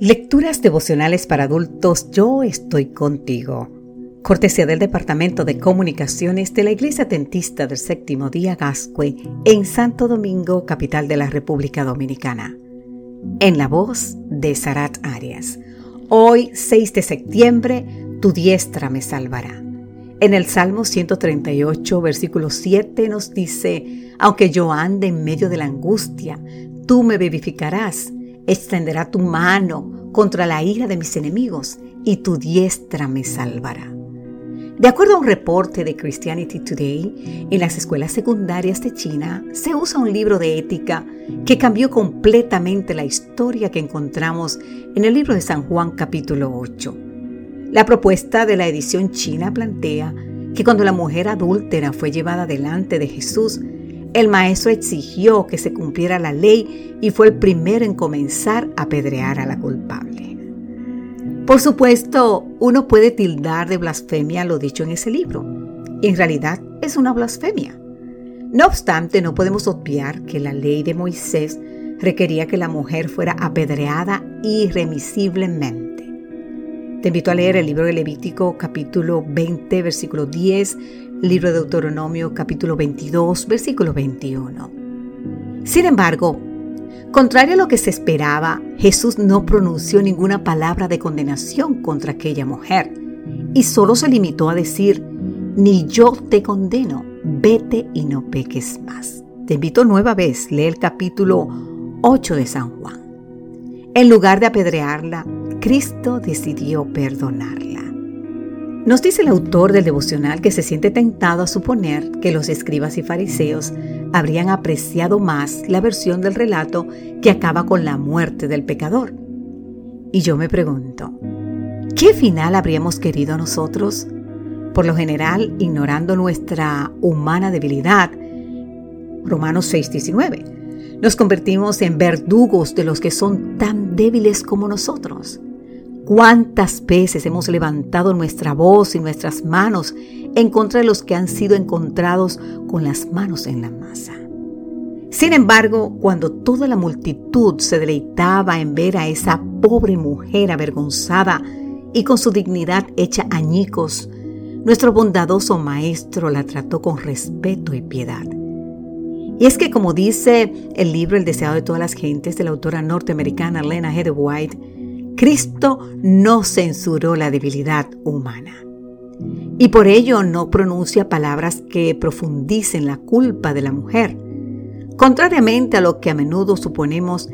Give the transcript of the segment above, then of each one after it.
Lecturas devocionales para adultos, yo estoy contigo. Cortesía del Departamento de Comunicaciones de la Iglesia Tentista del Séptimo Día Gascue en Santo Domingo, capital de la República Dominicana. En la voz de Sarat Arias. Hoy, 6 de septiembre, tu diestra me salvará. En el Salmo 138, versículo 7 nos dice, aunque yo ande en medio de la angustia, tú me vivificarás extenderá tu mano contra la ira de mis enemigos y tu diestra me salvará. De acuerdo a un reporte de Christianity Today, en las escuelas secundarias de China se usa un libro de ética que cambió completamente la historia que encontramos en el libro de San Juan capítulo 8. La propuesta de la edición china plantea que cuando la mujer adúltera fue llevada delante de Jesús, el maestro exigió que se cumpliera la ley y fue el primero en comenzar a apedrear a la culpable. Por supuesto, uno puede tildar de blasfemia lo dicho en ese libro, y en realidad es una blasfemia. No obstante, no podemos obviar que la ley de Moisés requería que la mujer fuera apedreada irremisiblemente. Te invito a leer el libro de Levítico capítulo 20, versículo 10, libro de Deuteronomio capítulo 22, versículo 21. Sin embargo, contrario a lo que se esperaba, Jesús no pronunció ninguna palabra de condenación contra aquella mujer y solo se limitó a decir, ni yo te condeno, vete y no peques más. Te invito nueva vez, lee el capítulo 8 de San Juan. En lugar de apedrearla, Cristo decidió perdonarla. Nos dice el autor del devocional que se siente tentado a suponer que los escribas y fariseos habrían apreciado más la versión del relato que acaba con la muerte del pecador. Y yo me pregunto, ¿qué final habríamos querido nosotros? Por lo general, ignorando nuestra humana debilidad. Romanos 6:19 nos convertimos en verdugos de los que son tan débiles como nosotros. ¿Cuántas veces hemos levantado nuestra voz y nuestras manos en contra de los que han sido encontrados con las manos en la masa? Sin embargo, cuando toda la multitud se deleitaba en ver a esa pobre mujer avergonzada y con su dignidad hecha añicos, nuestro bondadoso maestro la trató con respeto y piedad. Y es que como dice el libro El deseado de todas las gentes de la autora norteamericana Lena Heather White, Cristo no censuró la debilidad humana. Y por ello no pronuncia palabras que profundicen la culpa de la mujer. Contrariamente a lo que a menudo suponemos,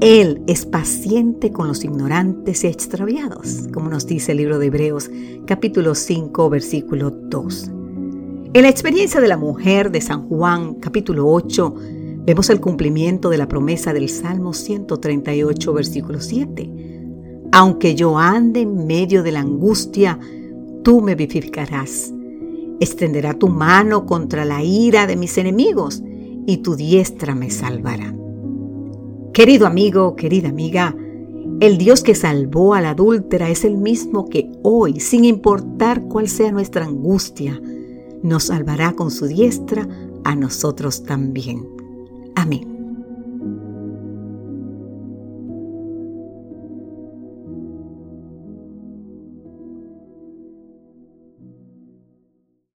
Él es paciente con los ignorantes y extraviados, como nos dice el libro de Hebreos capítulo 5 versículo 2. En la experiencia de la mujer de San Juan, capítulo 8, vemos el cumplimiento de la promesa del Salmo 138, versículo 7. Aunque yo ande en medio de la angustia, tú me vivificarás. Extenderá tu mano contra la ira de mis enemigos y tu diestra me salvará. Querido amigo, querida amiga, el Dios que salvó a la adúltera es el mismo que hoy, sin importar cuál sea nuestra angustia, nos salvará con su diestra a nosotros también. Amén.